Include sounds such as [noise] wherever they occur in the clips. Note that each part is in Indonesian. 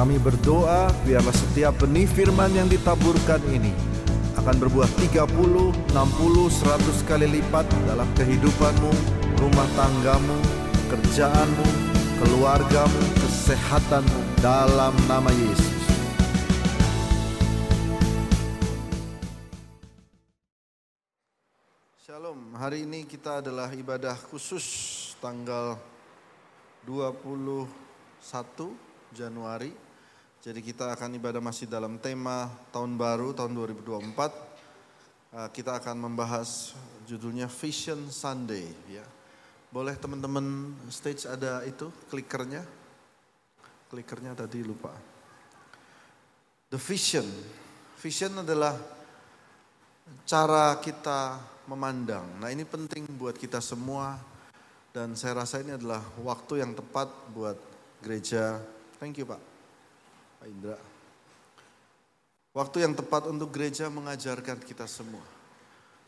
Kami berdoa biarlah setiap benih firman yang ditaburkan ini akan berbuah 30, 60, 100 kali lipat dalam kehidupanmu, rumah tanggamu, kerjaanmu, keluargamu, kesehatanmu dalam nama Yesus. Shalom, hari ini kita adalah ibadah khusus tanggal 21 Januari. Jadi kita akan ibadah masih dalam tema tahun baru tahun 2024. Uh, Kita akan membahas judulnya Vision Sunday ya. Boleh teman-teman stage ada itu klikernya? Klikernya tadi lupa. The vision. Vision adalah cara kita memandang. Nah ini penting buat kita semua dan saya rasa ini adalah waktu yang tepat buat gereja. Thank you Pak. Pak Indra. Waktu yang tepat untuk gereja mengajarkan kita semua.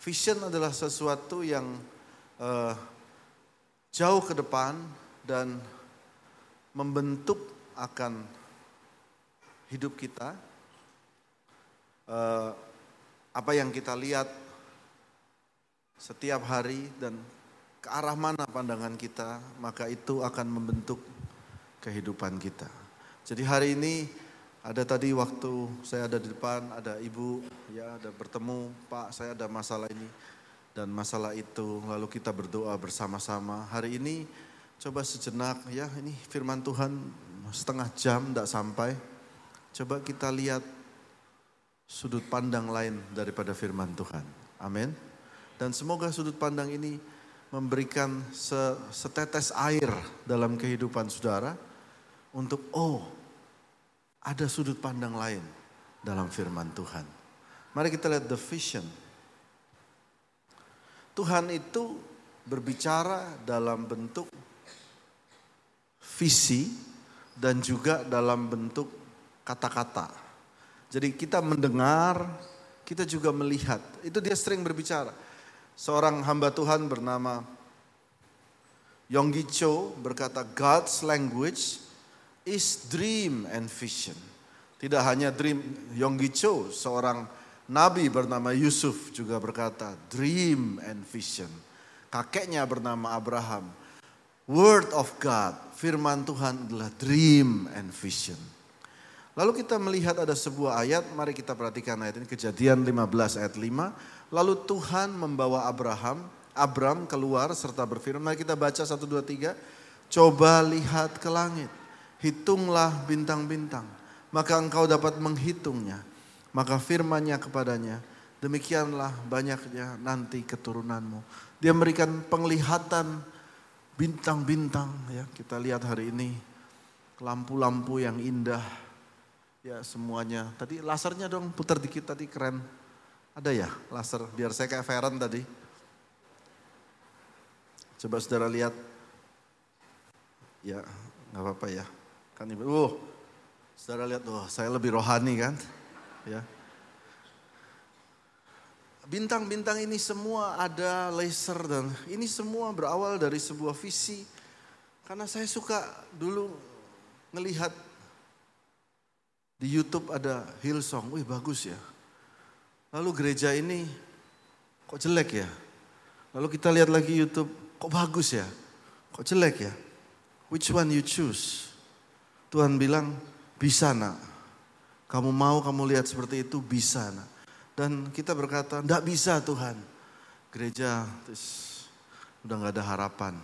Vision adalah sesuatu yang eh, jauh ke depan dan membentuk akan hidup kita. Eh, apa yang kita lihat setiap hari dan ke arah mana pandangan kita, maka itu akan membentuk kehidupan kita. Jadi hari ini ada tadi waktu saya ada di depan, ada ibu, ya ada bertemu, Pak saya ada masalah ini dan masalah itu, lalu kita berdoa bersama-sama. Hari ini coba sejenak ya, ini firman Tuhan setengah jam tidak sampai. Coba kita lihat sudut pandang lain daripada firman Tuhan. Amin. Dan semoga sudut pandang ini memberikan setetes air dalam kehidupan saudara untuk oh ada sudut pandang lain dalam firman Tuhan. Mari kita lihat the vision. Tuhan itu berbicara dalam bentuk visi dan juga dalam bentuk kata-kata. Jadi kita mendengar, kita juga melihat. Itu dia sering berbicara. Seorang hamba Tuhan bernama Yonggi Cho berkata God's language is dream and vision. Tidak hanya dream, Yonggi Cho seorang nabi bernama Yusuf juga berkata dream and vision. Kakeknya bernama Abraham. Word of God, firman Tuhan adalah dream and vision. Lalu kita melihat ada sebuah ayat, mari kita perhatikan ayat ini, kejadian 15 ayat 5. Lalu Tuhan membawa Abraham, Abram keluar serta berfirman, mari kita baca 1, 2, 3. Coba lihat ke langit, hitunglah bintang-bintang, maka engkau dapat menghitungnya. Maka firmannya kepadanya, demikianlah banyaknya nanti keturunanmu. Dia memberikan penglihatan bintang-bintang ya. Kita lihat hari ini lampu-lampu yang indah. Ya semuanya. Tadi lasernya dong putar dikit tadi keren. Ada ya laser? Biar saya kayak Feren tadi. Coba saudara lihat. Ya nggak apa-apa ya kan ibu uh saudara lihat oh saya lebih rohani kan ya Bintang-bintang ini semua ada laser dan ini semua berawal dari sebuah visi. Karena saya suka dulu ngelihat di YouTube ada Hillsong, wih bagus ya. Lalu gereja ini kok jelek ya. Lalu kita lihat lagi YouTube, kok bagus ya. Kok jelek ya. Which one you choose? Tuhan bilang, bisa nak. Kamu mau kamu lihat seperti itu, bisa nak. Dan kita berkata, tidak bisa Tuhan. Gereja terus udah nggak ada harapan.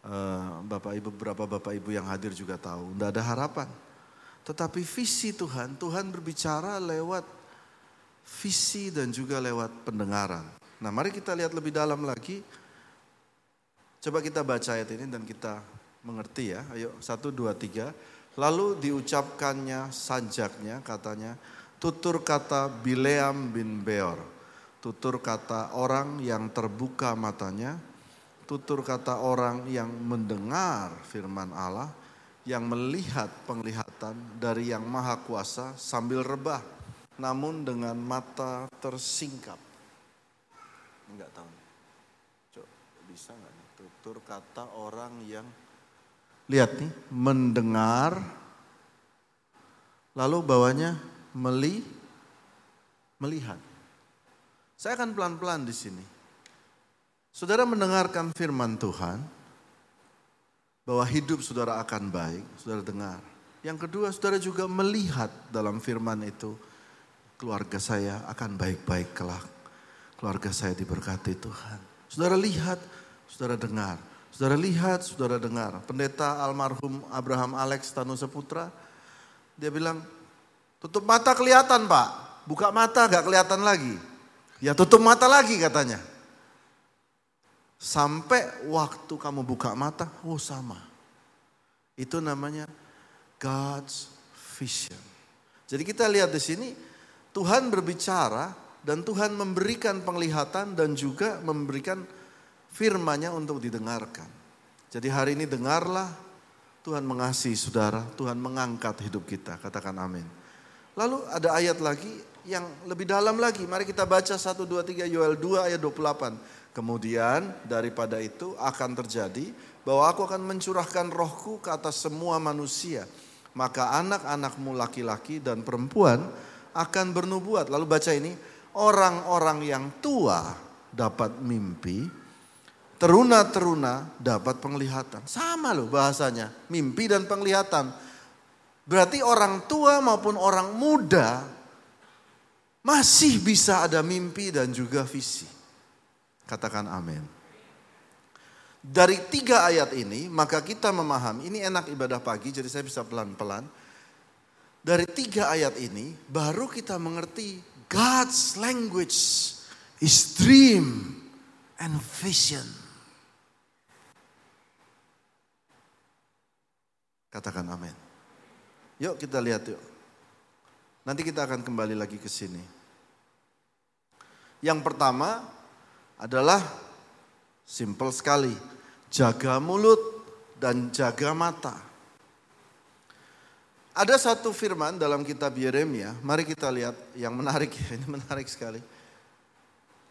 Uh, Bapak Ibu, beberapa Bapak Ibu yang hadir juga tahu, tidak ada harapan. Tetapi visi Tuhan, Tuhan berbicara lewat visi dan juga lewat pendengaran. Nah mari kita lihat lebih dalam lagi. Coba kita baca ayat ini dan kita mengerti ya. Ayo satu, dua, tiga. Lalu diucapkannya sanjaknya katanya, tutur kata Bileam bin Beor. Tutur kata orang yang terbuka matanya, tutur kata orang yang mendengar firman Allah, yang melihat penglihatan dari yang maha kuasa sambil rebah, namun dengan mata tersingkap. Enggak tahu. Coba bisa enggak? Tutur kata orang yang lihat nih, mendengar lalu bawahnya meli, melihat. Saya akan pelan-pelan di sini. Saudara mendengarkan firman Tuhan, bahwa hidup saudara akan baik, saudara dengar. Yang kedua, saudara juga melihat dalam firman itu, keluarga saya akan baik-baik kelak. Keluarga saya diberkati Tuhan. Saudara lihat, saudara dengar. Saudara lihat, saudara dengar. Pendeta almarhum Abraham Alex Tanu Seputra, dia bilang, tutup mata kelihatan pak, buka mata gak kelihatan lagi. Ya tutup mata lagi katanya. Sampai waktu kamu buka mata, oh sama. Itu namanya God's vision. Jadi kita lihat di sini, Tuhan berbicara dan Tuhan memberikan penglihatan dan juga memberikan firmanya untuk didengarkan. Jadi hari ini dengarlah Tuhan mengasihi saudara, Tuhan mengangkat hidup kita, katakan amin. Lalu ada ayat lagi yang lebih dalam lagi, mari kita baca 1, 2, 3 Yoel 2 ayat 28. Kemudian daripada itu akan terjadi bahwa aku akan mencurahkan rohku ke atas semua manusia. Maka anak-anakmu laki-laki dan perempuan akan bernubuat. Lalu baca ini, orang-orang yang tua dapat mimpi, teruna-teruna dapat penglihatan. Sama loh bahasanya, mimpi dan penglihatan. Berarti orang tua maupun orang muda masih bisa ada mimpi dan juga visi. Katakan amin. Dari tiga ayat ini, maka kita memahami, ini enak ibadah pagi, jadi saya bisa pelan-pelan dari tiga ayat ini baru kita mengerti God's language is dream and vision. Katakan amin. Yuk kita lihat yuk. Nanti kita akan kembali lagi ke sini. Yang pertama adalah simple sekali. Jaga mulut dan jaga mata. Ada satu firman dalam kitab Yeremia, mari kita lihat yang menarik ya, [laughs] ini menarik sekali.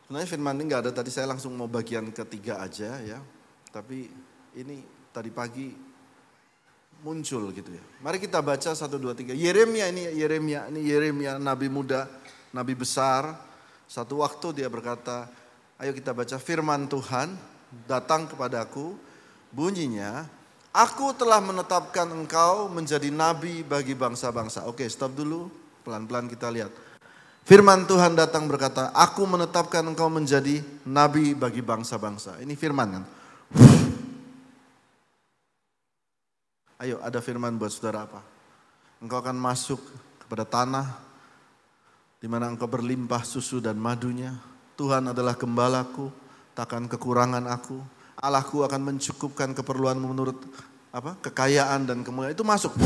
Sebenarnya firman ini nggak ada tadi saya langsung mau bagian ketiga aja ya. Tapi ini tadi pagi muncul gitu ya. Mari kita baca satu dua tiga. Yeremia ini Yeremia ini Yeremia nabi muda, nabi besar. Satu waktu dia berkata, ayo kita baca firman Tuhan datang kepadaku bunyinya Aku telah menetapkan engkau menjadi nabi bagi bangsa-bangsa. Oke, stop dulu. Pelan-pelan kita lihat. Firman Tuhan datang berkata, aku menetapkan engkau menjadi nabi bagi bangsa-bangsa. Ini firman kan? Ayo, ada firman buat saudara apa? Engkau akan masuk kepada tanah di mana engkau berlimpah susu dan madunya. Tuhan adalah gembalaku, takkan kekurangan aku. Allahku akan mencukupkan keperluan menurut apa kekayaan dan kemuliaan itu masuk.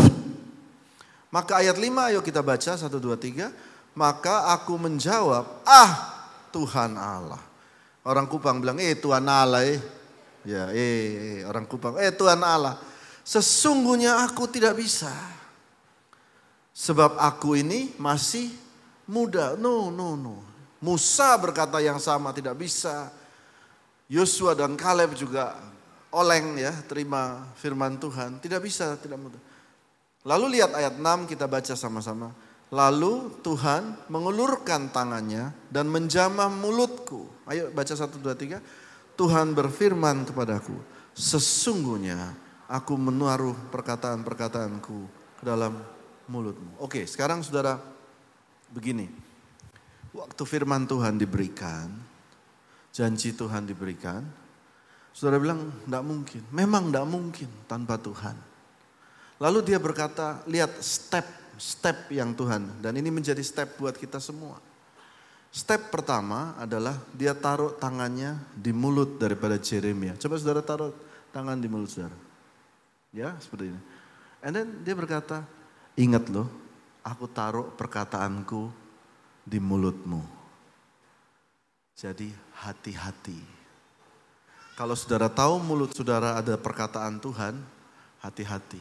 Maka ayat 5 ayo kita baca 1 2 3. Maka aku menjawab, "Ah, Tuhan Allah." Orang Kupang bilang, "Eh Tuhan Allah eh." Ya, eh orang Kupang, "Eh Tuhan Allah." Sesungguhnya aku tidak bisa. Sebab aku ini masih muda. No, no, no. Musa berkata yang sama tidak bisa. Yosua dan Kaleb juga oleng ya terima firman Tuhan. Tidak bisa, tidak mudah. Lalu lihat ayat 6 kita baca sama-sama. Lalu Tuhan mengulurkan tangannya dan menjamah mulutku. Ayo baca 1, 2, 3. Tuhan berfirman kepadaku, sesungguhnya aku menaruh perkataan-perkataanku ke dalam mulutmu. Oke sekarang saudara begini. Waktu firman Tuhan diberikan, janji Tuhan diberikan, saudara bilang tidak mungkin. Memang tidak mungkin tanpa Tuhan. Lalu dia berkata, lihat step-step yang Tuhan. Dan ini menjadi step buat kita semua. Step pertama adalah dia taruh tangannya di mulut daripada Jeremia. Coba saudara taruh tangan di mulut saudara. Ya, seperti ini. And then dia berkata, ingat loh, aku taruh perkataanku di mulutmu. Jadi hati-hati. Kalau saudara tahu mulut saudara ada perkataan Tuhan, hati-hati.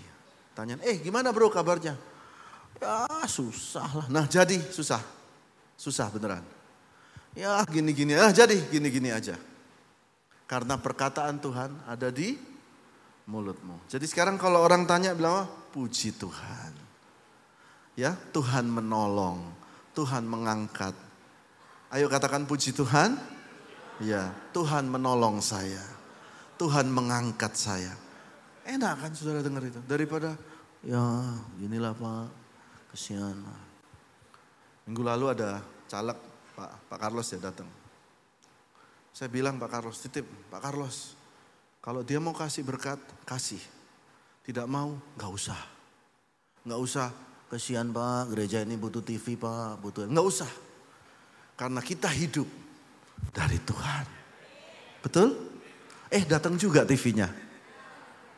Tanya, eh gimana bro kabarnya? Ya susah lah. Nah jadi susah. Susah beneran. Ya gini-gini, ah jadi gini-gini aja. Karena perkataan Tuhan ada di mulutmu. Jadi sekarang kalau orang tanya bilang, oh, puji Tuhan. Ya, Tuhan menolong, Tuhan mengangkat. Ayo katakan puji Tuhan. Ya, Tuhan menolong saya. Tuhan mengangkat saya. Enak kan saudara dengar itu? Daripada, ya inilah Pak, kesian. Minggu lalu ada caleg Pak, Pak Carlos ya datang. Saya bilang Pak Carlos, titip Pak Carlos. Kalau dia mau kasih berkat, kasih. Tidak mau, nggak usah. Nggak usah, kesian Pak, gereja ini butuh TV Pak, butuh. Nggak usah. Karena kita hidup dari Tuhan. Betul? Eh datang juga TV-nya.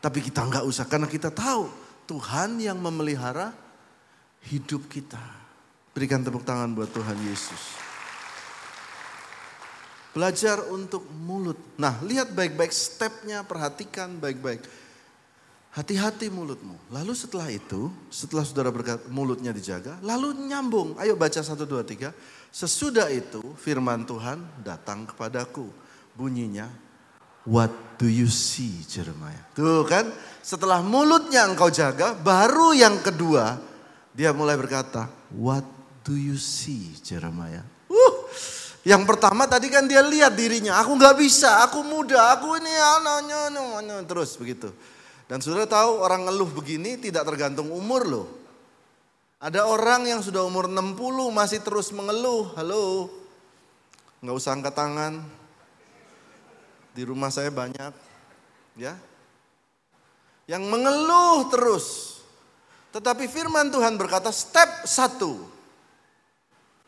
Tapi kita nggak usah karena kita tahu Tuhan yang memelihara hidup kita. Berikan tepuk tangan buat Tuhan Yesus. Belajar untuk mulut. Nah, lihat baik-baik stepnya, perhatikan baik-baik. Hati-hati mulutmu. Lalu setelah itu, setelah saudara berkata mulutnya dijaga, lalu nyambung. Ayo baca satu dua tiga. Sesudah itu firman Tuhan datang kepadaku. Bunyinya, what do you see Jeremiah? Tuh kan, setelah mulutnya engkau jaga, baru yang kedua, dia mulai berkata, what do you see Jeremiah? Yang pertama tadi kan dia lihat dirinya, aku nggak bisa, aku muda, aku ini anaknya, anaknya terus begitu. Dan sudah tahu orang ngeluh begini tidak tergantung umur loh. Ada orang yang sudah umur 60 masih terus mengeluh, halo, nggak usah angkat tangan. Di rumah saya banyak, ya, yang mengeluh terus. Tetapi firman Tuhan berkata step satu,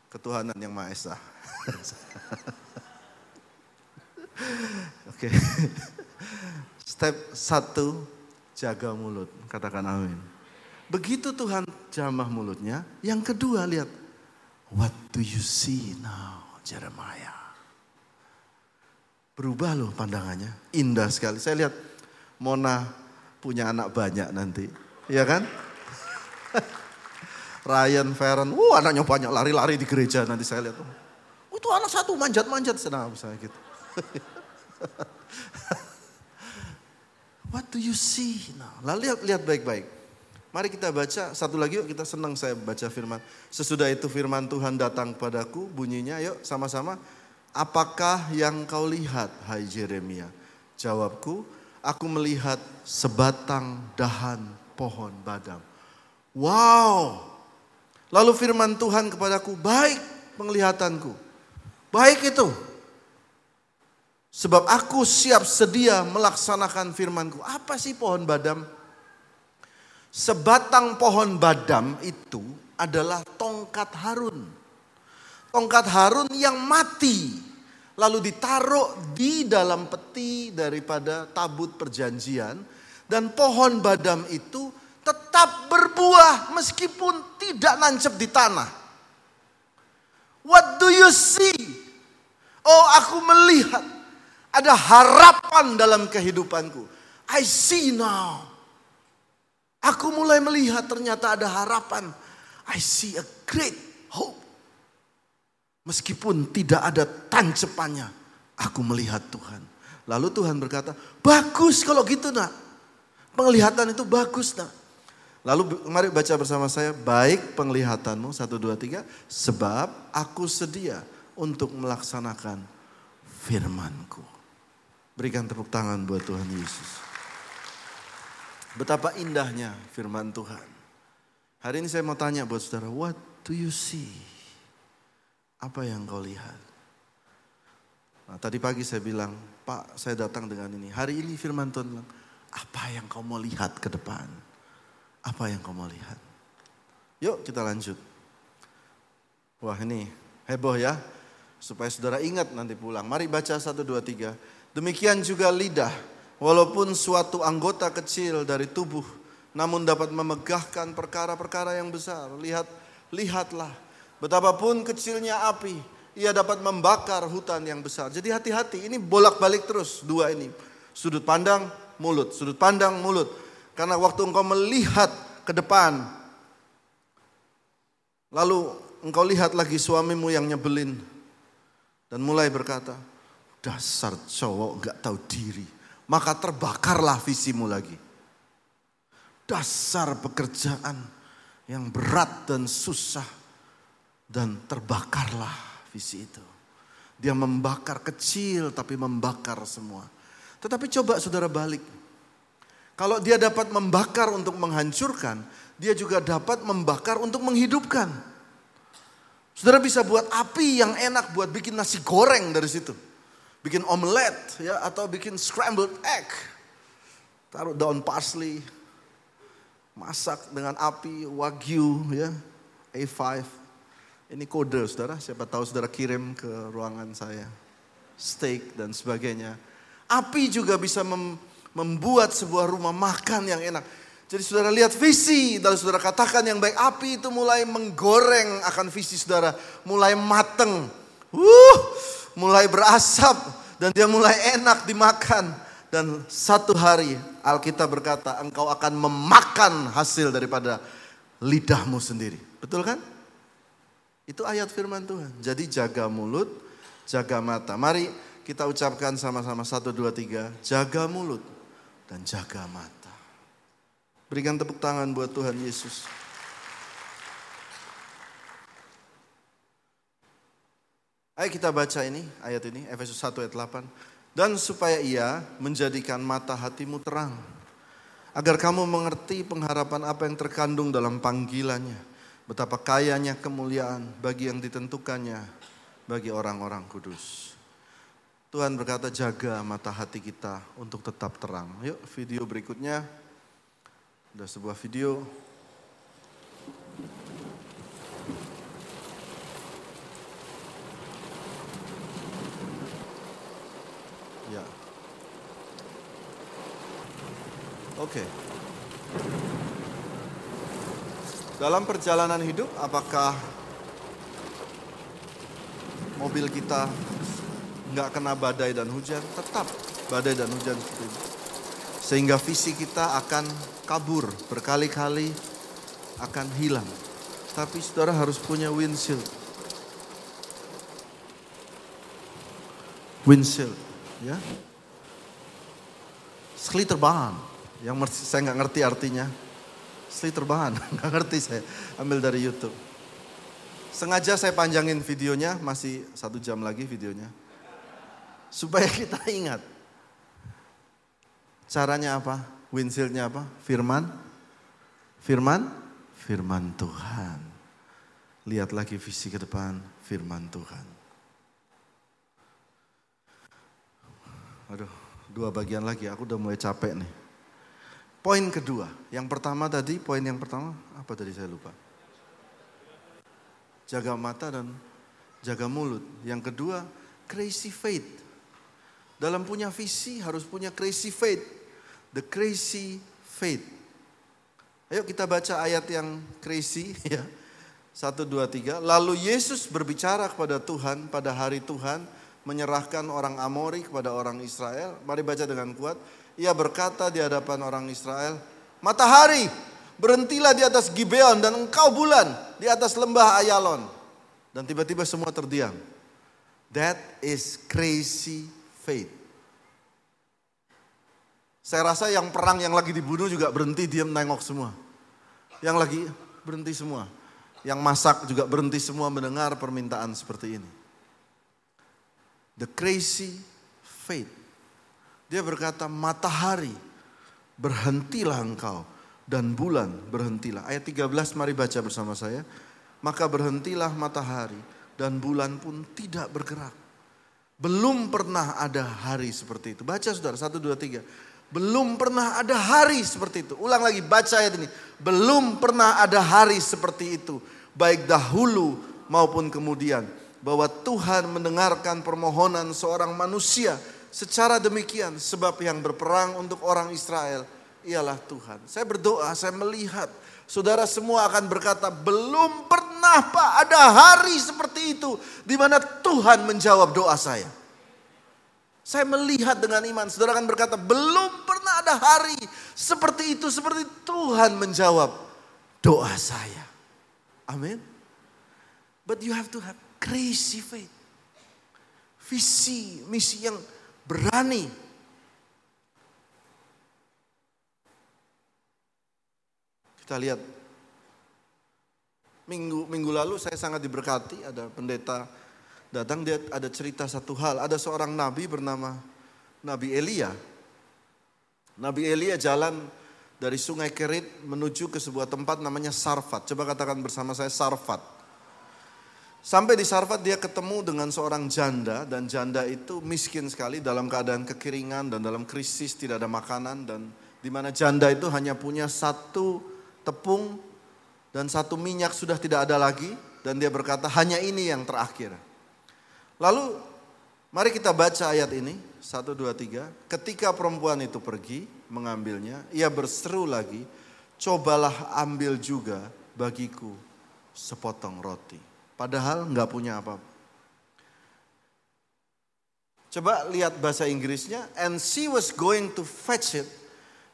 ketuhanan yang Maha Esa. [laughs] Oke. Step satu, jaga mulut. Katakan amin. Begitu Tuhan jamah mulutnya. Yang kedua lihat. What do you see now Jeremiah? Berubah loh pandangannya. Indah sekali. Saya lihat Mona punya anak banyak nanti. Iya kan? [laughs] Ryan, Feren, uh anaknya banyak lari-lari di gereja nanti saya lihat. Itu anak satu manjat-manjat senang misalnya gitu. [laughs] What do you see now? Lalu lihat lihat baik-baik. Mari kita baca satu lagi yuk kita senang saya baca firman. Sesudah itu firman Tuhan datang padaku bunyinya yuk sama-sama. Apakah yang kau lihat hai Jeremia? Jawabku, aku melihat sebatang dahan pohon badam. Wow. Lalu firman Tuhan kepadaku, baik penglihatanku. Baik itu. Sebab aku siap sedia melaksanakan firmanku. Apa sih pohon badam? Sebatang pohon badam itu adalah tongkat Harun. Tongkat Harun yang mati. Lalu ditaruh di dalam peti daripada tabut perjanjian. Dan pohon badam itu tetap berbuah meskipun tidak nancep di tanah. What do you see? Oh aku melihat ada harapan dalam kehidupanku. I see now. Aku mulai melihat ternyata ada harapan. I see a great hope. Meskipun tidak ada tancepannya, aku melihat Tuhan. Lalu Tuhan berkata, bagus kalau gitu nak. Penglihatan itu bagus nak. Lalu mari baca bersama saya, baik penglihatanmu, satu, dua, tiga. Sebab aku sedia untuk melaksanakan firmanku. Berikan tepuk tangan buat Tuhan Yesus. Betapa indahnya firman Tuhan. Hari ini saya mau tanya buat saudara, what do you see? Apa yang kau lihat? Nah, tadi pagi saya bilang, Pak saya datang dengan ini. Hari ini firman Tuhan bilang, apa yang kau mau lihat ke depan? Apa yang kau mau lihat? Yuk kita lanjut. Wah ini heboh ya supaya saudara ingat nanti pulang. Mari baca satu dua tiga. Demikian juga lidah, walaupun suatu anggota kecil dari tubuh, namun dapat memegahkan perkara-perkara yang besar. Lihat, lihatlah, betapapun kecilnya api, ia dapat membakar hutan yang besar. Jadi hati-hati, ini bolak-balik terus dua ini. Sudut pandang, mulut, sudut pandang, mulut. Karena waktu engkau melihat ke depan, lalu engkau lihat lagi suamimu yang nyebelin, dan mulai berkata, dasar cowok gak tahu diri. Maka terbakarlah visimu lagi. Dasar pekerjaan yang berat dan susah dan terbakarlah visi itu. Dia membakar kecil tapi membakar semua. Tetapi coba saudara balik. Kalau dia dapat membakar untuk menghancurkan, dia juga dapat membakar untuk menghidupkan. Saudara bisa buat api yang enak buat bikin nasi goreng dari situ. Bikin omelet ya atau bikin scrambled egg. Taruh daun parsley. Masak dengan api wagyu ya. A5. Ini kode saudara, siapa tahu saudara kirim ke ruangan saya. Steak dan sebagainya. Api juga bisa mem membuat sebuah rumah makan yang enak. Jadi saudara lihat visi dan saudara katakan yang baik. Api itu mulai menggoreng akan visi saudara. Mulai mateng. Uh, mulai berasap. Dan dia mulai enak dimakan. Dan satu hari Alkitab berkata engkau akan memakan hasil daripada lidahmu sendiri. Betul kan? Itu ayat firman Tuhan. Jadi jaga mulut, jaga mata. Mari kita ucapkan sama-sama satu dua tiga. Jaga mulut dan jaga mata. Berikan tepuk tangan buat Tuhan Yesus. Ayo kita baca ini, ayat ini, Efesus 1 ayat 8. Dan supaya ia menjadikan mata hatimu terang. Agar kamu mengerti pengharapan apa yang terkandung dalam panggilannya. Betapa kayanya kemuliaan bagi yang ditentukannya bagi orang-orang kudus. Tuhan berkata jaga mata hati kita untuk tetap terang. Yuk video berikutnya. Ada sebuah video Ya. Oke. Dalam perjalanan hidup apakah mobil kita nggak kena badai dan hujan? Tetap badai dan hujan seperti ini. Sehingga visi kita akan kabur berkali-kali akan hilang. Tapi saudara harus punya windshield. Windshield, ya. Slitterbahan, yang saya nggak ngerti artinya. Slitterbahan, [laughs] nggak ngerti saya. Ambil dari YouTube. Sengaja saya panjangin videonya, masih satu jam lagi videonya. Supaya [laughs] kita ingat Caranya apa? Windshieldnya apa? Firman. Firman. Firman Tuhan. Lihat lagi visi ke depan. Firman Tuhan. Aduh, dua bagian lagi. Aku udah mulai capek nih. Poin kedua. Yang pertama tadi, poin yang pertama. Apa tadi saya lupa. Jaga mata dan jaga mulut. Yang kedua, crazy faith. Dalam punya visi harus punya crazy faith the crazy faith. Ayo kita baca ayat yang crazy [laughs] ya. Satu, dua, tiga. Lalu Yesus berbicara kepada Tuhan pada hari Tuhan menyerahkan orang Amori kepada orang Israel. Mari baca dengan kuat. Ia berkata di hadapan orang Israel, Matahari, berhentilah di atas Gibeon dan engkau bulan di atas lembah Ayalon. Dan tiba-tiba semua terdiam. That is crazy faith. Saya rasa yang perang yang lagi dibunuh juga berhenti diam nengok semua. Yang lagi berhenti semua. Yang masak juga berhenti semua mendengar permintaan seperti ini. The crazy faith. Dia berkata matahari berhentilah engkau dan bulan berhentilah. Ayat 13 mari baca bersama saya. Maka berhentilah matahari dan bulan pun tidak bergerak. Belum pernah ada hari seperti itu. Baca saudara, satu, dua, tiga. Belum pernah ada hari seperti itu. Ulang lagi baca ayat ini. Belum pernah ada hari seperti itu. Baik dahulu maupun kemudian. Bahwa Tuhan mendengarkan permohonan seorang manusia secara demikian. Sebab yang berperang untuk orang Israel ialah Tuhan. Saya berdoa, saya melihat. Saudara semua akan berkata, belum pernah Pak ada hari seperti itu. di mana Tuhan menjawab doa saya. Saya melihat dengan iman. Saudara akan berkata, belum pernah ada hari seperti itu. Seperti Tuhan menjawab doa saya. Amin. But you have to have crazy faith. Visi, misi yang berani. Kita lihat Minggu minggu lalu saya sangat diberkati, ada pendeta datang dia ada cerita satu hal, ada seorang nabi bernama Nabi Elia. Nabi Elia jalan dari sungai Kerit menuju ke sebuah tempat namanya Sarfat. Coba katakan bersama saya Sarfat. Sampai di Sarfat dia ketemu dengan seorang janda dan janda itu miskin sekali dalam keadaan kekeringan dan dalam krisis tidak ada makanan dan di mana janda itu hanya punya satu tepung dan satu minyak sudah tidak ada lagi dan dia berkata hanya ini yang terakhir. Lalu mari kita baca ayat ini satu dua tiga. Ketika perempuan itu pergi mengambilnya, ia berseru lagi, cobalah ambil juga bagiku sepotong roti. Padahal nggak punya apa-apa. Coba lihat bahasa Inggrisnya. And she was going to fetch it.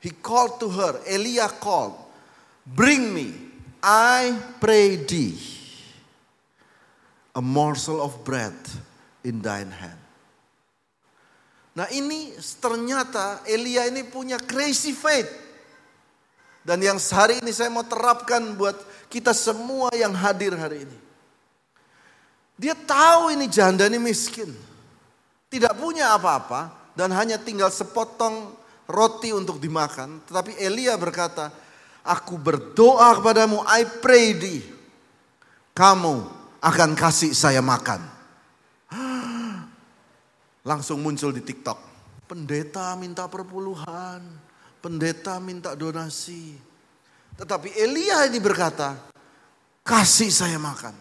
He called to her. Elia called. Bring me, I pray thee, a morsel of bread in thine hand. Nah ini ternyata Elia ini punya crazy faith. Dan yang sehari ini saya mau terapkan buat kita semua yang hadir hari ini. Dia tahu ini janda ini miskin. Tidak punya apa-apa dan hanya tinggal sepotong roti untuk dimakan. Tetapi Elia berkata, aku berdoa kepadamu, I pray thee. Kamu akan kasih saya makan. Langsung muncul di TikTok. Pendeta minta perpuluhan, pendeta minta donasi. Tetapi Elia ini berkata, kasih saya makan.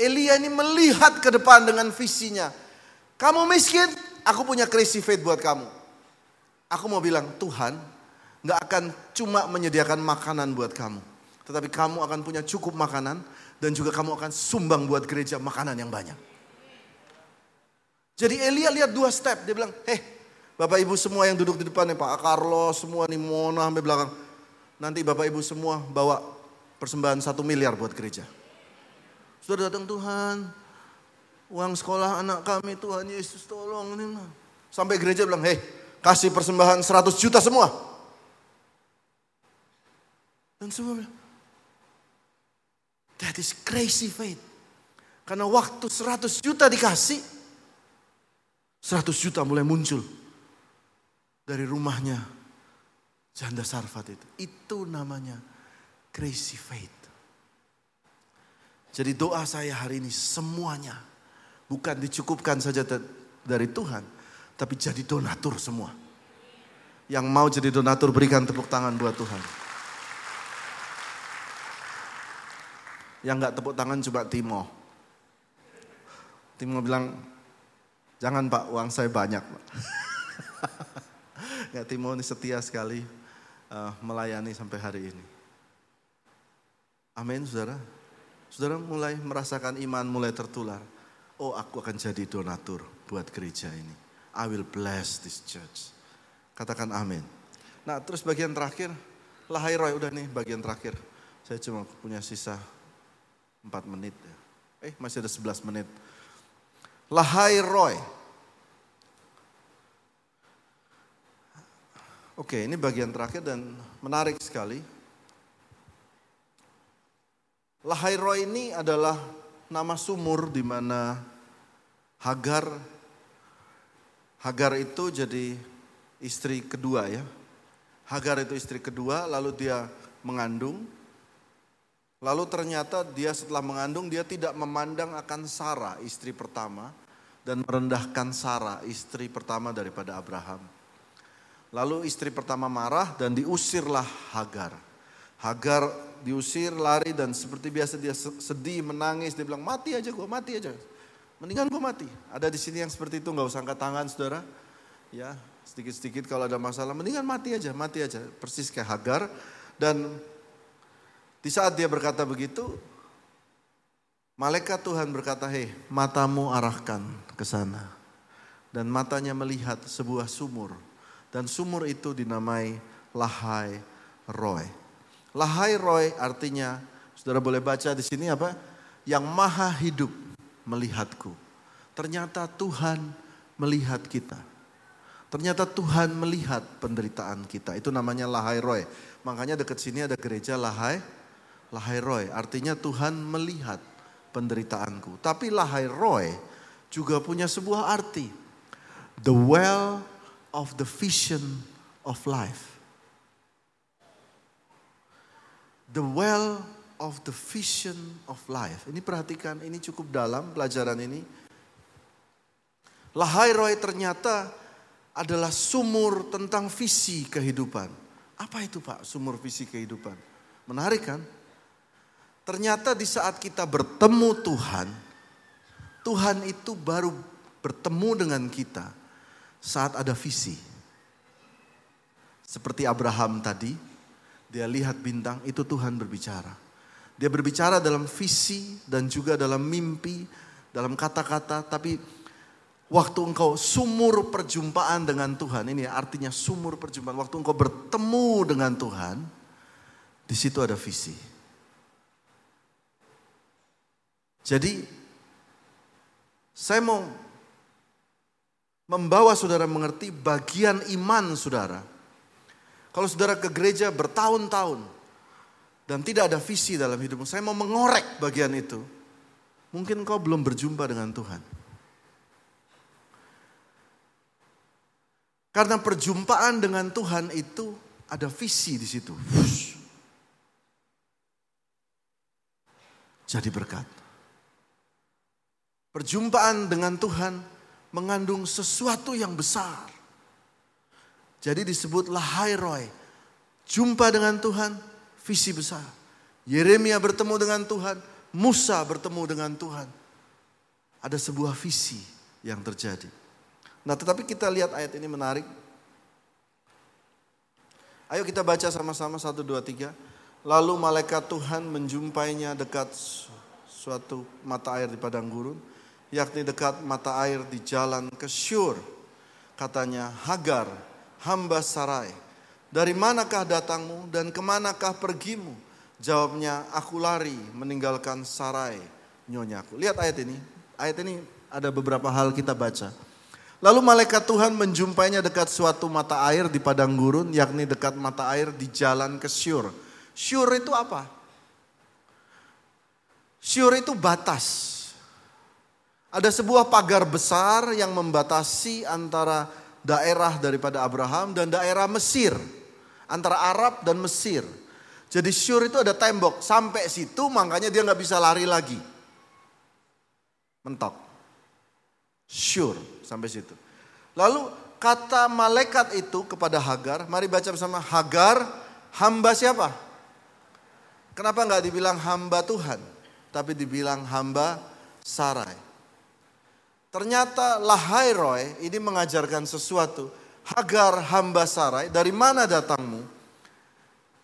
Elia ini melihat ke depan dengan visinya. Kamu miskin, aku punya crazy faith buat kamu. Aku mau bilang, Tuhan gak akan cuma menyediakan makanan buat kamu. Tetapi kamu akan punya cukup makanan dan juga kamu akan sumbang buat gereja makanan yang banyak. Jadi Elia lihat dua step. Dia bilang, eh Bapak Ibu semua yang duduk di depan nih Pak Carlos, semua nih Mona sampai belakang. Nanti Bapak Ibu semua bawa persembahan satu miliar buat gereja. Sudah datang Tuhan, uang sekolah anak kami Tuhan Yesus tolong ini Sampai gereja bilang, hei kasih persembahan 100 juta semua. Dan semua bilang, that is crazy faith. Karena waktu 100 juta dikasih, 100 juta mulai muncul dari rumahnya janda Sarfat itu. Itu namanya crazy faith. Jadi doa saya hari ini semuanya bukan dicukupkan saja dari Tuhan, tapi jadi donatur semua. Yang mau jadi donatur berikan tepuk tangan buat Tuhan. Yang nggak tepuk tangan coba Timo. Timo bilang, jangan pak uang saya banyak. Pak. [laughs] ya Timo ini setia sekali uh, melayani sampai hari ini. Amin saudara. Saudara mulai merasakan iman mulai tertular. Oh aku akan jadi donatur buat gereja ini. I will bless this church. Katakan amin. Nah terus bagian terakhir. Lahai Roy udah nih bagian terakhir. Saya cuma punya sisa 4 menit. Ya. Eh masih ada 11 menit. Lahai Roy. Oke ini bagian terakhir dan menarik sekali. Lahairo ini adalah nama sumur di mana Hagar Hagar itu jadi istri kedua ya. Hagar itu istri kedua lalu dia mengandung. Lalu ternyata dia setelah mengandung dia tidak memandang akan Sarah istri pertama dan merendahkan Sarah istri pertama daripada Abraham. Lalu istri pertama marah dan diusirlah Hagar. Hagar diusir, lari dan seperti biasa dia sedih, menangis, dia bilang mati aja gue, mati aja. Mendingan gue mati. Ada di sini yang seperti itu nggak usah angkat tangan saudara. Ya sedikit-sedikit kalau ada masalah, mendingan mati aja, mati aja. Persis kayak Hagar. Dan di saat dia berkata begitu, malaikat Tuhan berkata, hei matamu arahkan ke sana. Dan matanya melihat sebuah sumur. Dan sumur itu dinamai Lahai Roy. Lahai Roy artinya, saudara boleh baca di sini apa? Yang maha hidup melihatku. Ternyata Tuhan melihat kita. Ternyata Tuhan melihat penderitaan kita. Itu namanya Lahai Roy. Makanya dekat sini ada gereja Lahai Lahai Roy artinya Tuhan melihat penderitaanku. Tapi Lahai Roy juga punya sebuah arti. The well of the vision of life. The well of the vision of life. Ini perhatikan, ini cukup dalam pelajaran ini. Lahai Roy ternyata adalah sumur tentang visi kehidupan. Apa itu Pak sumur visi kehidupan? Menarik kan? Ternyata di saat kita bertemu Tuhan, Tuhan itu baru bertemu dengan kita saat ada visi. Seperti Abraham tadi, dia lihat bintang, itu Tuhan berbicara. Dia berbicara dalam visi dan juga dalam mimpi, dalam kata-kata, tapi Waktu engkau sumur perjumpaan dengan Tuhan, ini artinya sumur perjumpaan. Waktu engkau bertemu dengan Tuhan, di situ ada visi. Jadi, saya mau membawa saudara mengerti bagian iman saudara. Kalau saudara ke gereja bertahun-tahun dan tidak ada visi dalam hidupmu, saya mau mengorek bagian itu. Mungkin kau belum berjumpa dengan Tuhan. Karena perjumpaan dengan Tuhan itu ada visi di situ. Jadi berkat. Perjumpaan dengan Tuhan mengandung sesuatu yang besar. Jadi disebutlah Roy. Jumpa dengan Tuhan, visi besar. Yeremia bertemu dengan Tuhan, Musa bertemu dengan Tuhan. Ada sebuah visi yang terjadi. Nah tetapi kita lihat ayat ini menarik. Ayo kita baca sama-sama satu dua tiga. Lalu malaikat Tuhan menjumpainya dekat suatu mata air di padang gurun. Yakni dekat mata air di jalan ke Syur. Katanya, Hagar, hamba Sarai. Dari manakah datangmu dan ke manakah pergimu? Jawabnya, aku lari meninggalkan Sarai, nyonyaku. Lihat ayat ini. Ayat ini ada beberapa hal kita baca. Lalu malaikat Tuhan menjumpainya dekat suatu mata air di padang gurun, yakni dekat mata air di jalan ke Syur. Syur itu apa? Syur itu batas. Ada sebuah pagar besar yang membatasi antara daerah daripada Abraham dan daerah Mesir. Antara Arab dan Mesir. Jadi Syur itu ada tembok. Sampai situ makanya dia nggak bisa lari lagi. Mentok. Sure sampai situ. Lalu kata malaikat itu kepada Hagar, mari baca bersama Hagar, hamba siapa? Kenapa nggak dibilang hamba Tuhan, tapi dibilang hamba Sarai? Ternyata Lahairoi ini mengajarkan sesuatu. Hagar hamba Sarai, dari mana datangmu?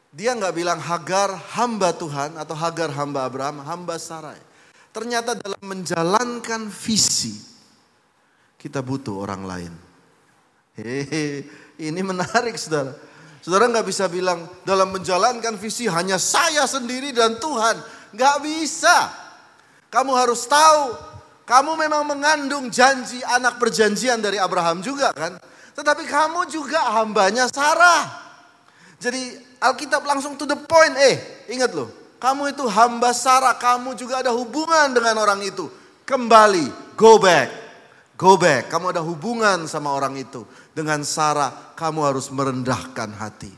Dia nggak bilang Hagar hamba Tuhan atau Hagar hamba Abraham, hamba Sarai. Ternyata dalam menjalankan visi, kita butuh orang lain. Hehe, ini menarik saudara. Saudara nggak bisa bilang dalam menjalankan visi hanya saya sendiri dan Tuhan. Nggak bisa. Kamu harus tahu, kamu memang mengandung janji anak perjanjian dari Abraham juga kan. Tetapi kamu juga hambanya Sarah. Jadi Alkitab langsung to the point. Eh, ingat loh. Kamu itu hamba Sarah, kamu juga ada hubungan dengan orang itu. Kembali, go back. Go back, kamu ada hubungan sama orang itu. Dengan Sarah, kamu harus merendahkan hati.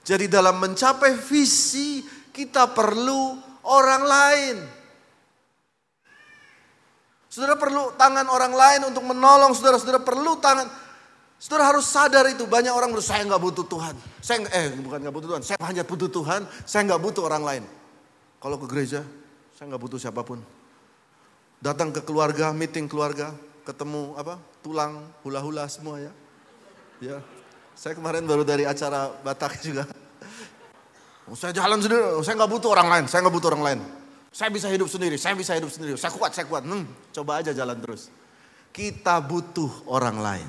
Jadi dalam mencapai visi, kita perlu orang lain. Saudara perlu tangan orang lain untuk menolong saudara. Saudara perlu tangan. Saudara harus sadar itu. Banyak orang berkata, saya nggak butuh Tuhan. Saya eh bukan nggak butuh Tuhan. Saya hanya butuh Tuhan. Saya nggak butuh orang lain. Kalau ke gereja, saya nggak butuh siapa pun. Datang ke keluarga, meeting keluarga, ketemu apa tulang hula-hula semua ya. Ya, saya kemarin baru dari acara Batak juga. Saya jalan sendiri, saya nggak butuh orang lain, saya nggak butuh orang lain. Saya bisa hidup sendiri, saya bisa hidup sendiri, saya kuat, saya kuat. Hmm, coba aja jalan terus. Kita butuh orang lain.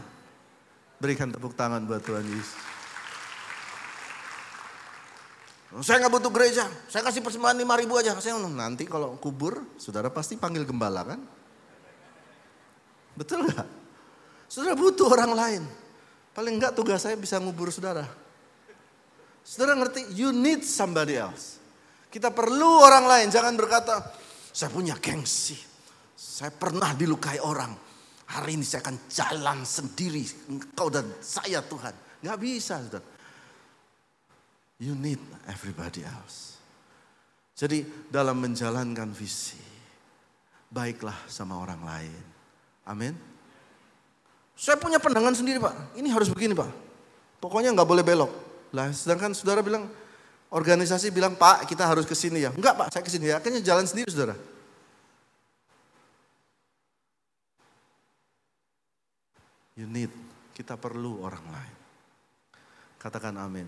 Berikan tepuk tangan buat Tuhan Yesus. Saya nggak butuh gereja, saya kasih persembahan lima ribu aja. Saya nanti kalau kubur, saudara pasti panggil gembala kan? Betul nggak? Saudara butuh orang lain. Paling enggak tugas saya bisa ngubur saudara. Saudara ngerti, you need somebody else. Kita perlu orang lain, jangan berkata, saya punya gengsi. Saya pernah dilukai orang. Hari ini saya akan jalan sendiri. Engkau dan saya Tuhan. Nggak bisa. Saudara. You need everybody else. Jadi dalam menjalankan visi, baiklah sama orang lain. Amin. Saya punya pandangan sendiri pak. Ini harus begini pak. Pokoknya nggak boleh belok. Lah sedangkan saudara bilang, organisasi bilang, Pak kita harus ke sini ya. Enggak Pak, saya ke sini ya. Akhirnya jalan sendiri saudara. You need, kita perlu orang lain. Katakan amin.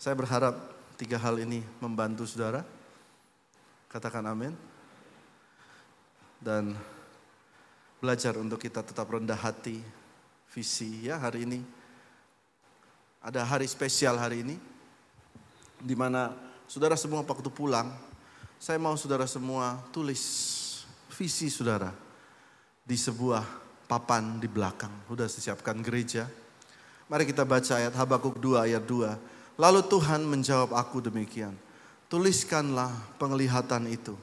Saya berharap tiga hal ini membantu saudara. Katakan amin. Dan belajar untuk kita tetap rendah hati, visi ya hari ini. Ada hari spesial hari ini di mana saudara semua waktu pulang, saya mau saudara semua tulis visi saudara di sebuah papan di belakang. Sudah disiapkan gereja. Mari kita baca ayat Habakuk 2 ayat 2. Lalu Tuhan menjawab aku demikian. Tuliskanlah penglihatan itu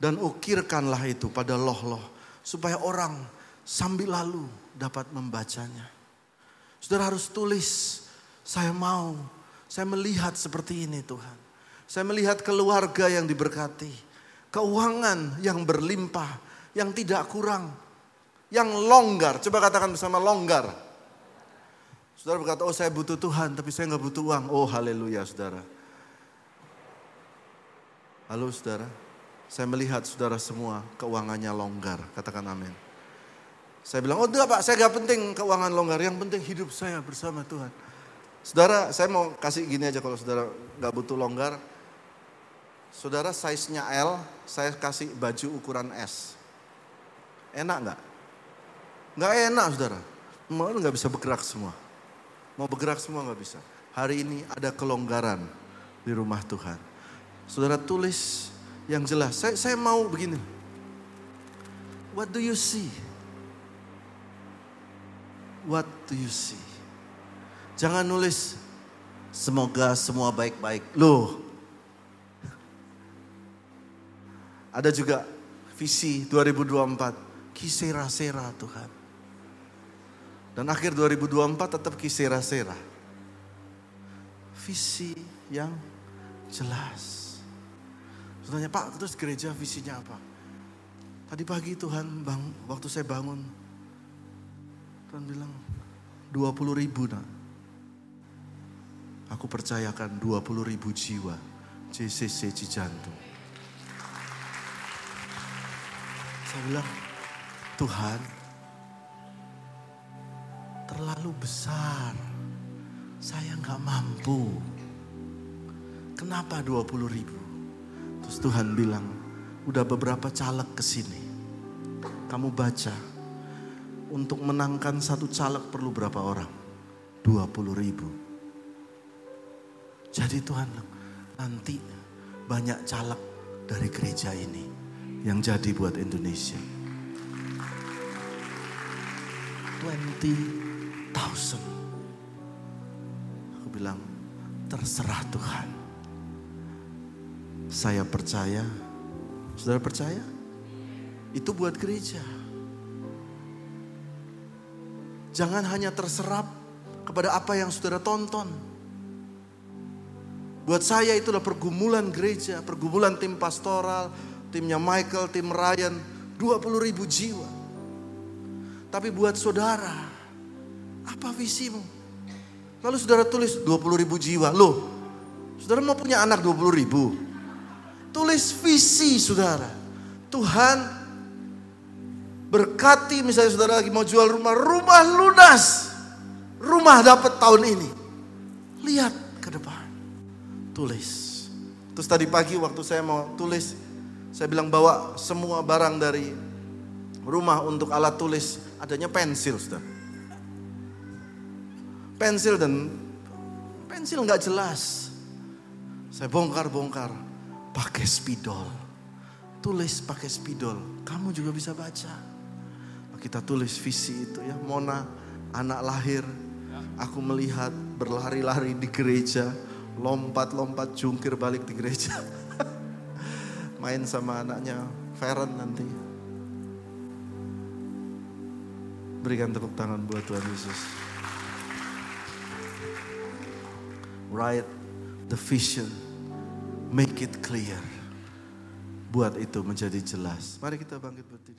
dan ukirkanlah itu pada loh-loh supaya orang sambil lalu dapat membacanya. Saudara harus tulis, saya mau saya melihat seperti ini Tuhan. Saya melihat keluarga yang diberkati. Keuangan yang berlimpah. Yang tidak kurang. Yang longgar. Coba katakan bersama longgar. Saudara berkata, oh saya butuh Tuhan tapi saya nggak butuh uang. Oh haleluya saudara. Halo saudara. Saya melihat saudara semua keuangannya longgar. Katakan amin. Saya bilang, oh enggak pak, saya gak penting keuangan longgar. Yang penting hidup saya bersama Tuhan. Saudara, saya mau kasih gini aja kalau saudara nggak butuh longgar. Saudara size-nya L, saya kasih baju ukuran S. Enak nggak? Nggak enak saudara. Mau nggak bisa bergerak semua. Mau bergerak semua nggak bisa. Hari ini ada kelonggaran di rumah Tuhan. Saudara tulis yang jelas. Saya, saya mau begini. What do you see? What do you see? Jangan nulis semoga semua baik-baik. Loh. Ada juga visi 2024 kisera-sera Tuhan. Dan akhir 2024 tetap kisera-sera. Visi yang jelas. Sebenarnya Pak, terus gereja visinya apa? Tadi pagi Tuhan bang, waktu saya bangun, Tuhan bilang 20 ribu nak Aku percayakan 20 ribu jiwa JCC Cijantung. Saya bilang, Tuhan terlalu besar. Saya nggak mampu. Kenapa 20 ribu? Terus Tuhan bilang, udah beberapa caleg ke sini. Kamu baca, untuk menangkan satu caleg perlu berapa orang? 20 ribu. Jadi Tuhan nanti banyak caleg dari gereja ini yang jadi buat Indonesia. 20,000. Aku bilang, terserah Tuhan. Saya percaya. Saudara percaya? Itu buat gereja. Jangan hanya terserap kepada apa yang saudara tonton. Buat saya itulah pergumulan gereja, pergumulan tim pastoral, timnya Michael, tim Ryan, 20 ribu jiwa. Tapi buat saudara, apa visimu? Lalu saudara tulis 20 ribu jiwa. Loh, saudara mau punya anak 20 ribu? Tulis visi saudara. Tuhan berkati misalnya saudara lagi mau jual rumah, rumah lunas. Rumah dapat tahun ini. Lihat ke depan tulis. Terus tadi pagi waktu saya mau tulis, saya bilang bawa semua barang dari rumah untuk alat tulis, adanya pensil, sudah. Pensil dan pensil nggak jelas. Saya bongkar-bongkar, pakai spidol. Tulis pakai spidol, kamu juga bisa baca. Kita tulis visi itu ya, Mona anak lahir, aku melihat berlari-lari di gereja, lompat-lompat jungkir balik di gereja. [laughs] main sama anaknya Feren nanti. Berikan tepuk tangan buat Tuhan Yesus. Write the vision, make it clear. Buat itu menjadi jelas. Mari kita bangkit berdiri.